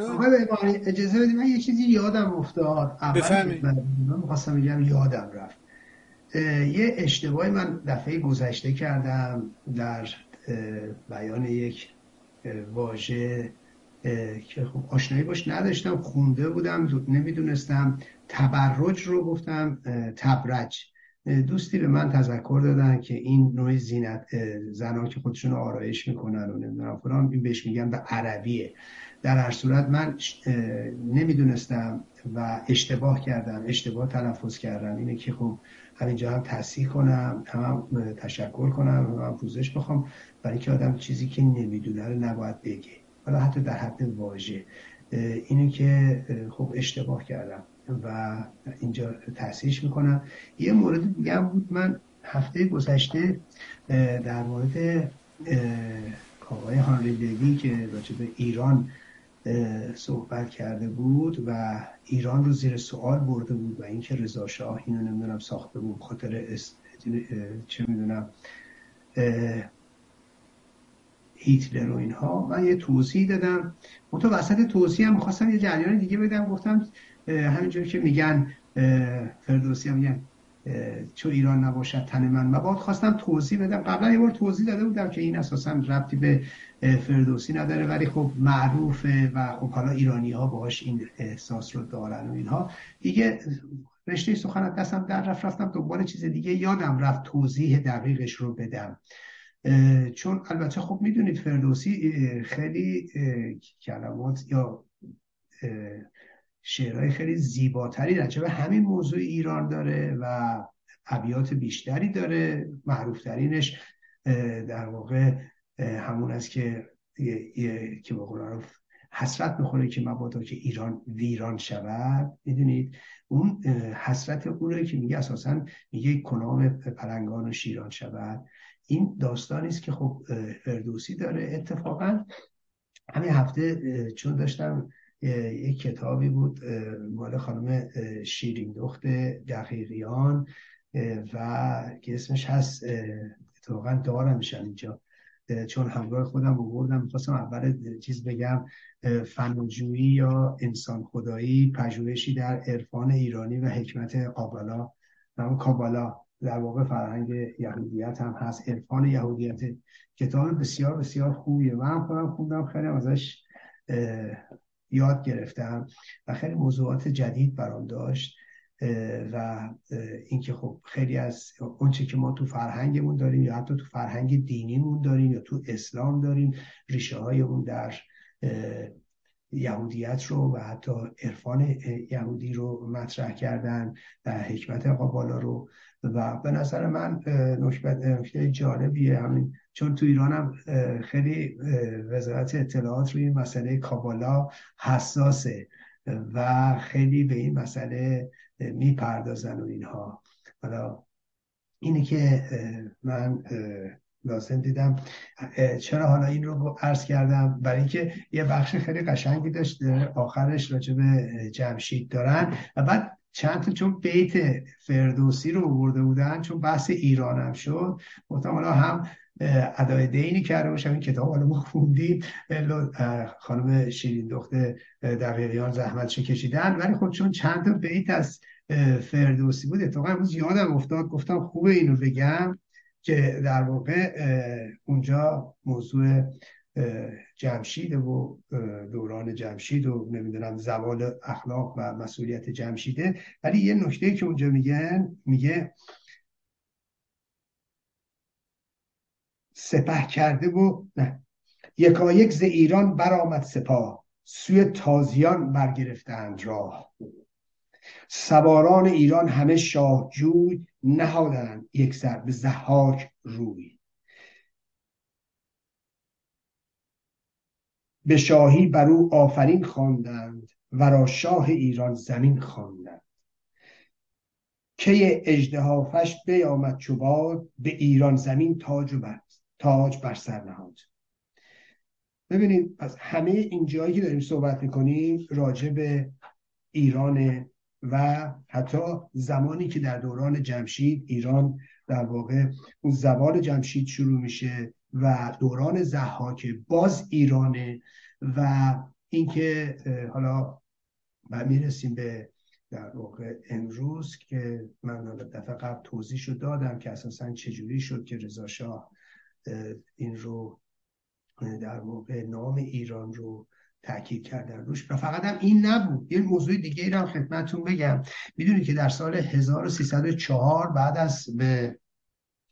آقای بهبانی اجازه بدید من یه چیزی یادم افتاد. بفرمایید. من می‌خواستم بگم یادم رفت. یه اشتباهی من دفعه گذشته کردم در بیان یک واژه که خب آشنایی باش نداشتم خونده بودم نمی‌دونستم تبرج رو گفتم تبرج. دوستی به من تذکر دادن که این نوع زینت زنان که خودشون آرایش می‌کنن و نمی‌دونم فلان این بهش میگن به عربیه. در هر صورت من نمی‌دونستم و اشتباه کردم اشتباه تلفظ کردم اینه که خب همینجا هم تصحیح کنم هم, هم تشکر کنم هم, هم پوزش بخوام برای اینکه آدم چیزی که نمی‌دونه رو نباید بگه. حالا حتی در حد واژه. اینه که خب اشتباه کردم. و اینجا تصحیحش می‌کنم. یه مورد دیگه بود من هفته گذشته در مورد آقای هانری لیوی که راجع به ایران صحبت کرده بود و ایران رو زیر سوال برده بود و اینکه رضا شاه اینو نمی‌دونم ساخته بود خاطر اس- اه، چه می‌دونم هیتلر و اینها. من یه توضیح دادم. منتها وسط توضیح هم می‌خواستم یه جریان دیگه بدم. گفتم همینجور که میگن فردوسی هم میگن چون ایران نباشد تن من. مباد خواستم توضیح بدم. قبلا یه بار توضیح داده بودم که این اساسا ربطی به فردوسی نداره ولی خب معروفه و خب حالا ایرانی ها باهاش این احساس رو دارن و اینها. دیگه رشته سخن دستم در رفت رفتم دنبال چیز دیگه. یادم رفت توضیح دقیقش رو بدم. چون البته خب می‌دونید فردوسی خیلی کلمات یا شعرهای خیلی زیباتری راجع به همین موضوع ایران داره و ابیات بیشتری داره معروفترینش در واقع همون است که که معروف حسرت می‌خوره که مبادا که ایران ویران شود. می‌دونید؟ اون حسرت اونه که میگه اساسا میگه کنام پلنگان و شیران شود. این داستانی است که خب فردوسی داره. اتفاقا همین هفته چون داشتم یک کتابی بود مال خانم شیرین دخت دقیقیان و که اسمش هست اتفاقا دارمشن اینجا. چون همراه خودم آوردم می‌خواستم اول چیز بگم اه، فناجویی یا انسان خدایی پژوهشی در عرفان ایرانی و حکمت قابلا نام کابالا در واقع فرهنگ یهودیت هم هست عرفان یهودیت. کتاب بسیار بسیار خوبیه. من خودم خوندم خیلی ازش یاد گرفتم و خیلی موضوعات جدید برام داشت و اینکه خب خیلی از اونچه که ما تو فرهنگمون داریم یا حتی تو فرهنگ دینیمون داریم یا تو اسلام داریم ریشه های اون در یهودیت رو و حتی عرفان یهودی رو مطرح کردن و حکمت قابالا رو. و به نظر من نکته جالبیه همین چون تو ایران هم خیلی وزارت اطلاعات روی مسئله کابالا حساسه و خیلی به این مسئله می‌پردازن و اینها. حالا اینه که من لازم دیدم. چرا حالا این رو عرض کردم؟ برای اینکه یه بخش خیلی قشنگی داشت آخرش راجع به جمشید دارن. و بعد چند تا چون بیت فردوسی رو آورده بودن چون بحث ایران هم شد گفتم هم ادای دینی کرده باشم این کتاب حالا ما خوندیم. خانم شیرین دخت دقیقیان زحمتشو کشیدن. ولی خب چون چند تا بیت از فردوسی بود اتفاقا امروز یادم افتاد گفتم خوبه اینو بگم. که در واقع اونجا موضوع جمشید و دوران جمشید و نمی‌دونم زوال اخلاق و مسئولیت جمشیده. ولی یه نکته که اونجا میگن میگه سپه کرده و نه یکایک ز ایران برآمد سپاه سوی تازیان برگرفتند راه. سواران ایران همه شاه جوی نهادند یک سر به ضحاک روی. به شاهی بر او آفرین خواندند ورا شاه ایران زمین خواندند. که اجدهافش بیامد چوباد به ایران زمین تاج بر تاج بر سر نهاد. ببینید از همه این جایی که داریم صحبت می‌کنیم راجع به ایران و حتی زمانی که در دوران جمشید ایران در واقع اون زوال جمشید شروع میشه و دوران زحاک باز ایرانه و اینکه حالا می‌رسیم به در واقع امروز که من دفعه قبل توضیح شد دادم که اساسا چجوری شد که رضا شاه این رو در واقع نام ایران رو تاکید کردن روش. و فقط هم این نبود. یه موضوع دیگه ای رو خدمتتون بگم. می‌دونید که در سال 1304 بعد از به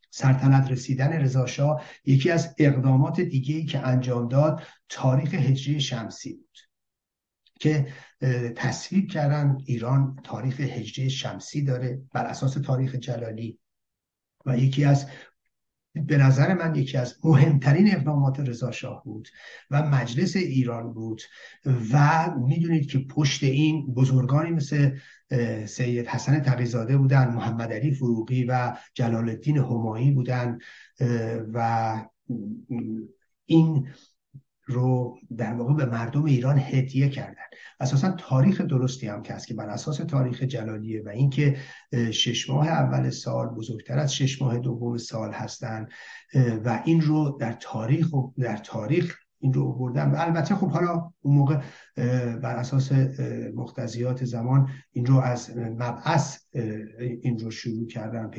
سلطنت رسیدن رضا یکی از اقدامات دیگه ای که انجام داد تاریخ هجری شمسی بود. که تصویب کردن ایران تاریخ هجری شمسی داره بر اساس تاریخ جلالی. و یکی از به نظر من یکی از مهمترین اقدامات رضا شاه بود و مجلس ایران بود و می‌دونید که پشت این بزرگانی مثل سید حسن تقیزاده بودن محمد علی فروغی و جلال الدین همایی بودن و این رو در واقع به مردم ایران هدیه کردن. اساسا تاریخ درستی هم که هست که بر اساس تاریخ جلالیه و اینکه شش ماه اول سال بزرگتر از شش ماه دوم سال هستند و این رو در تاریخ و در تاریخ این رو بردن. و البته خب حالا اون موقع بر اساس مختزیات زمان این رو از مبعث این رو شروع کردن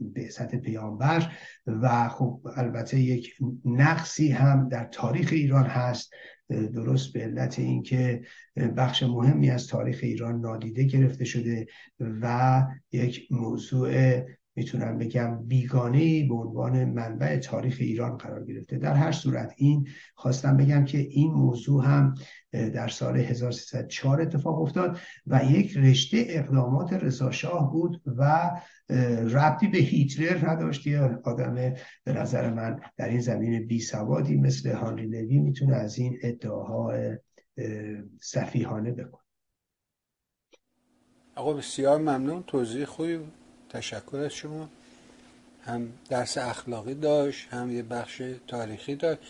به سطح پیامبر. و خب البته یک نقصی هم در تاریخ ایران هست درست به علت اینکه بخش مهمی از تاریخ ایران نادیده گرفته شده و یک موضوع می‌تونم بگم بیگانه به عنوان منبع تاریخ ایران قرار گرفته. در هر صورت این خواستم بگم که این موضوع هم در سال 1304 اتفاق افتاد و یک رشته اقدامات رضاشاه بود و ربطی به هیتلر نداشت. آدم به نظر من در این زمین بی سوادی مثل هانری لوی می‌تونه از این ادعاها صفیحانه بکنه. آقا بسیار ممنون. توضیح خوبی تشکر از شما. هم درس اخلاقی داشت هم یه بخش تاریخی داشت.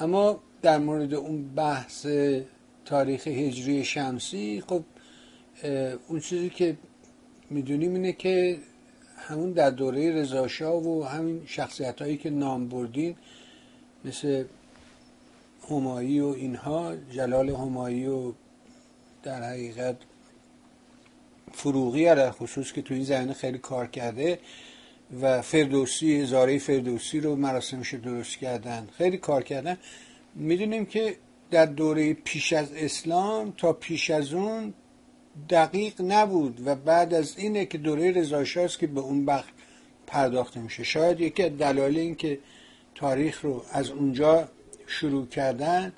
اما در مورد اون بحث تاریخ هجری شمسی خب اون چیزی که می‌دونیم اینه که همون در دوره رضاشاه و همین شخصیت هایی که نام بردین مثل همایی و اینها جلال همایی و در حقیقت فروغی در خصوص که تو این زمینه خیلی کار کرده و فردوسی هزاره فردوسی رو مراسمش درست کردن. خیلی کار کردن. می‌دونیم که در دوره پیش از اسلام تا پیش از اون دقیق نبود و بعد از اینه که دوره رضاشاه که به اون بخش پرداخته میشه. شاید یکی از دلایل این که تاریخ رو از اونجا شروع کردن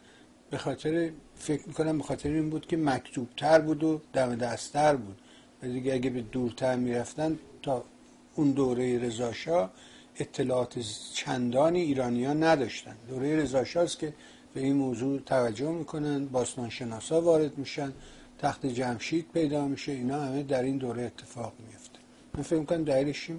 به خاطر فکر می‌کنم به خاطر این بود که مکتوبتر بود و دم دستتر بود. دیگه اگه به دورتر می‌رفتن تا اون دوره رضاشاه اطلاعات چندانی ایرانیان نداشتن. دوره رضاشاه است که به این موضوع توجه می‌کنن باستان شناسا وارد میشن تخت جمشید پیدا میشه اینا همه در این دوره اتفاق میفته من فکر می‌کنم دلیلش